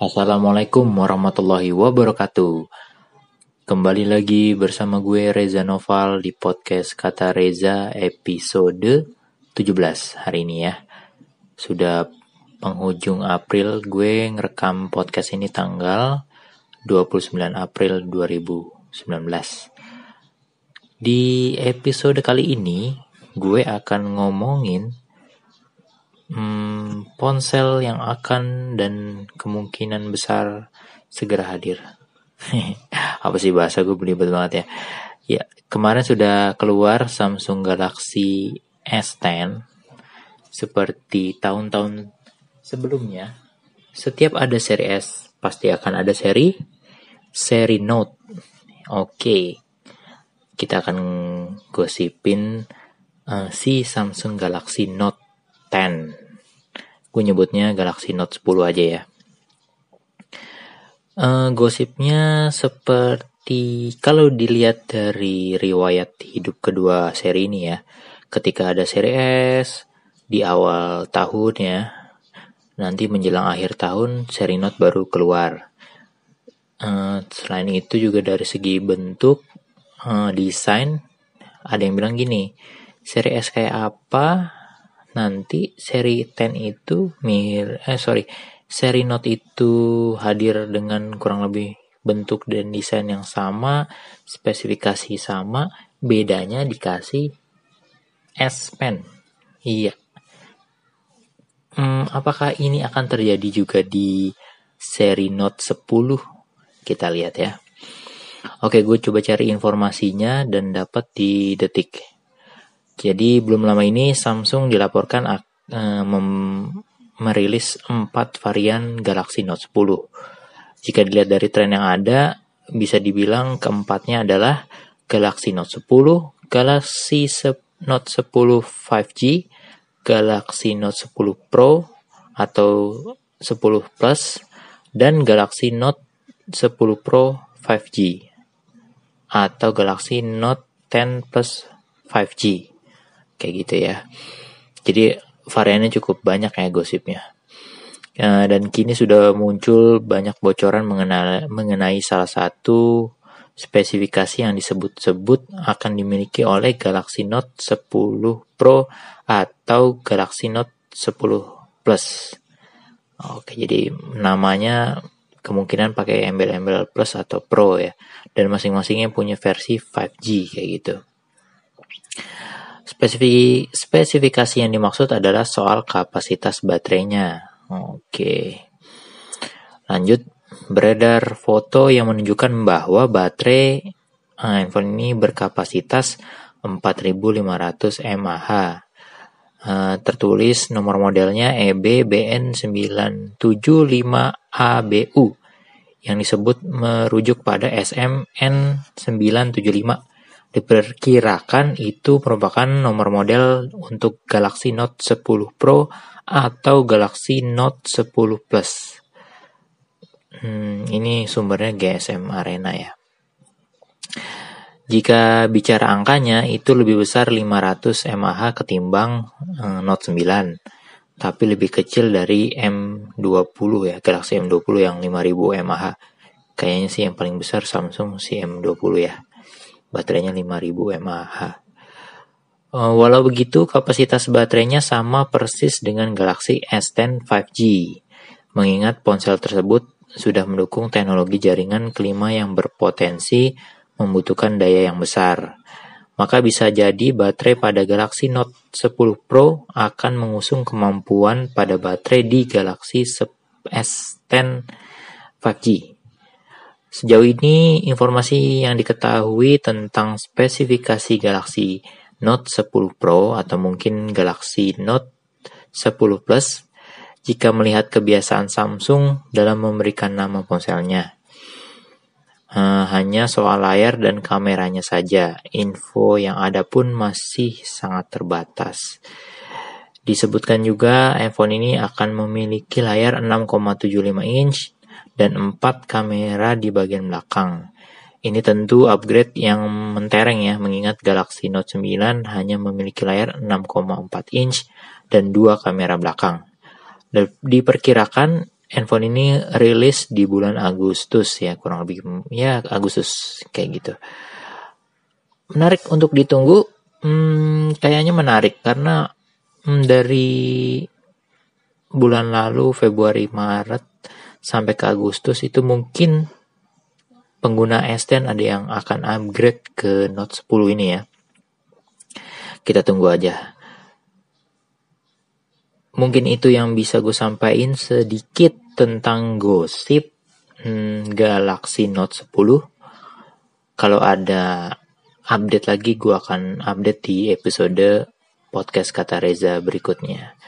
Assalamualaikum warahmatullahi wabarakatuh. Kembali lagi bersama gue Reza Noval di podcast Kata Reza episode 17 hari ini ya. Sudah penghujung April gue ngerekam podcast ini tanggal 29 April 2019. Di episode kali ini gue akan ngomongin hmm, ponsel yang akan dan kemungkinan besar segera hadir. Apa sih bahasa gue belibet banget ya. Ya, kemarin sudah keluar Samsung Galaxy S10 seperti tahun-tahun sebelumnya. Setiap ada seri S, pasti akan ada seri seri Note. Oke. Kita akan gosipin uh, si Samsung Galaxy Note 10. Gue nyebutnya Galaxy Note 10 aja ya. Uh, gosipnya seperti kalau dilihat dari riwayat hidup kedua seri ini ya. Ketika ada seri S di awal tahun ya. Nanti menjelang akhir tahun seri Note baru keluar. Uh, selain itu juga dari segi bentuk, uh, desain, ada yang bilang gini, seri S kayak apa, nanti seri 10 itu mir eh sorry seri Note itu hadir dengan kurang lebih bentuk dan desain yang sama spesifikasi sama bedanya dikasih S Pen. Iya. Hmm, apakah ini akan terjadi juga di seri Note 10 kita lihat ya Oke, gue coba cari informasinya dan dapat di detik. Jadi belum lama ini Samsung dilaporkan uh, merilis 4 varian Galaxy Note 10. Jika dilihat dari tren yang ada, bisa dibilang keempatnya adalah Galaxy Note 10, Galaxy Note 10 5G, Galaxy Note 10 Pro atau 10 Plus, dan Galaxy Note 10 Pro 5G atau Galaxy Note 10 Plus 5G kayak gitu ya jadi variannya cukup banyak ya gosipnya uh, dan kini sudah muncul banyak bocoran mengenai, mengenai salah satu spesifikasi yang disebut-sebut akan dimiliki oleh Galaxy Note 10 Pro atau Galaxy Note 10 Plus. Oke, jadi namanya kemungkinan pakai embel-embel Plus atau Pro ya. Dan masing-masingnya punya versi 5G kayak gitu. Spesifik, spesifikasi yang dimaksud adalah soal kapasitas baterainya. Oke. Lanjut, beredar foto yang menunjukkan bahwa baterai uh, handphone ini berkapasitas 4500 mAh. Uh, tertulis nomor modelnya EBBN975ABU yang disebut merujuk pada SMN975 Diperkirakan itu merupakan nomor model untuk Galaxy Note 10 Pro atau Galaxy Note 10 Plus. Hmm, ini sumbernya GSM Arena ya. Jika bicara angkanya itu lebih besar 500 mAh ketimbang eh, Note 9 tapi lebih kecil dari M20 ya, Galaxy M20 yang 5000 mAh. Kayaknya sih yang paling besar Samsung si M20 ya baterainya 5000 mAh. Uh, walau begitu, kapasitas baterainya sama persis dengan Galaxy S10 5G, mengingat ponsel tersebut sudah mendukung teknologi jaringan kelima yang berpotensi membutuhkan daya yang besar. Maka bisa jadi baterai pada Galaxy Note 10 Pro akan mengusung kemampuan pada baterai di Galaxy S10 5G. Sejauh ini, informasi yang diketahui tentang spesifikasi Galaxy Note 10 Pro atau mungkin Galaxy Note 10 Plus jika melihat kebiasaan Samsung dalam memberikan nama ponselnya. Uh, hanya soal layar dan kameranya saja, info yang ada pun masih sangat terbatas. Disebutkan juga iPhone ini akan memiliki layar 6,75 inch dan empat kamera di bagian belakang. Ini tentu upgrade yang mentereng ya, mengingat Galaxy Note 9 hanya memiliki layar 6,4 inch dan dua kamera belakang. Diperkirakan handphone ini rilis di bulan Agustus ya, kurang lebih ya Agustus kayak gitu. Menarik untuk ditunggu, hmm, kayaknya menarik karena hmm, dari bulan lalu Februari Maret sampai ke Agustus itu mungkin pengguna S10 ada yang akan upgrade ke Note 10 ini ya. Kita tunggu aja. Mungkin itu yang bisa gue sampaikan sedikit tentang gosip hmm, Galaxy Note 10. Kalau ada update lagi gue akan update di episode podcast kata Reza berikutnya.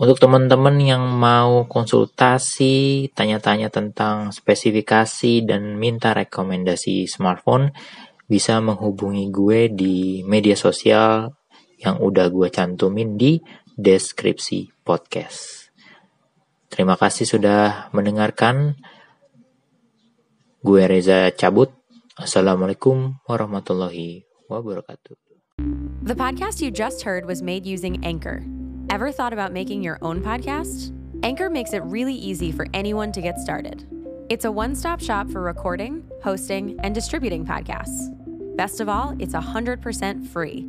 Untuk teman-teman yang mau konsultasi, tanya-tanya tentang spesifikasi dan minta rekomendasi smartphone, bisa menghubungi gue di media sosial yang udah gue cantumin di deskripsi podcast. Terima kasih sudah mendengarkan. Gue Reza cabut. Assalamualaikum warahmatullahi wabarakatuh. The podcast you just heard was made using Anchor. Ever thought about making your own podcast? Anchor makes it really easy for anyone to get started. It's a one stop shop for recording, hosting, and distributing podcasts. Best of all, it's 100% free.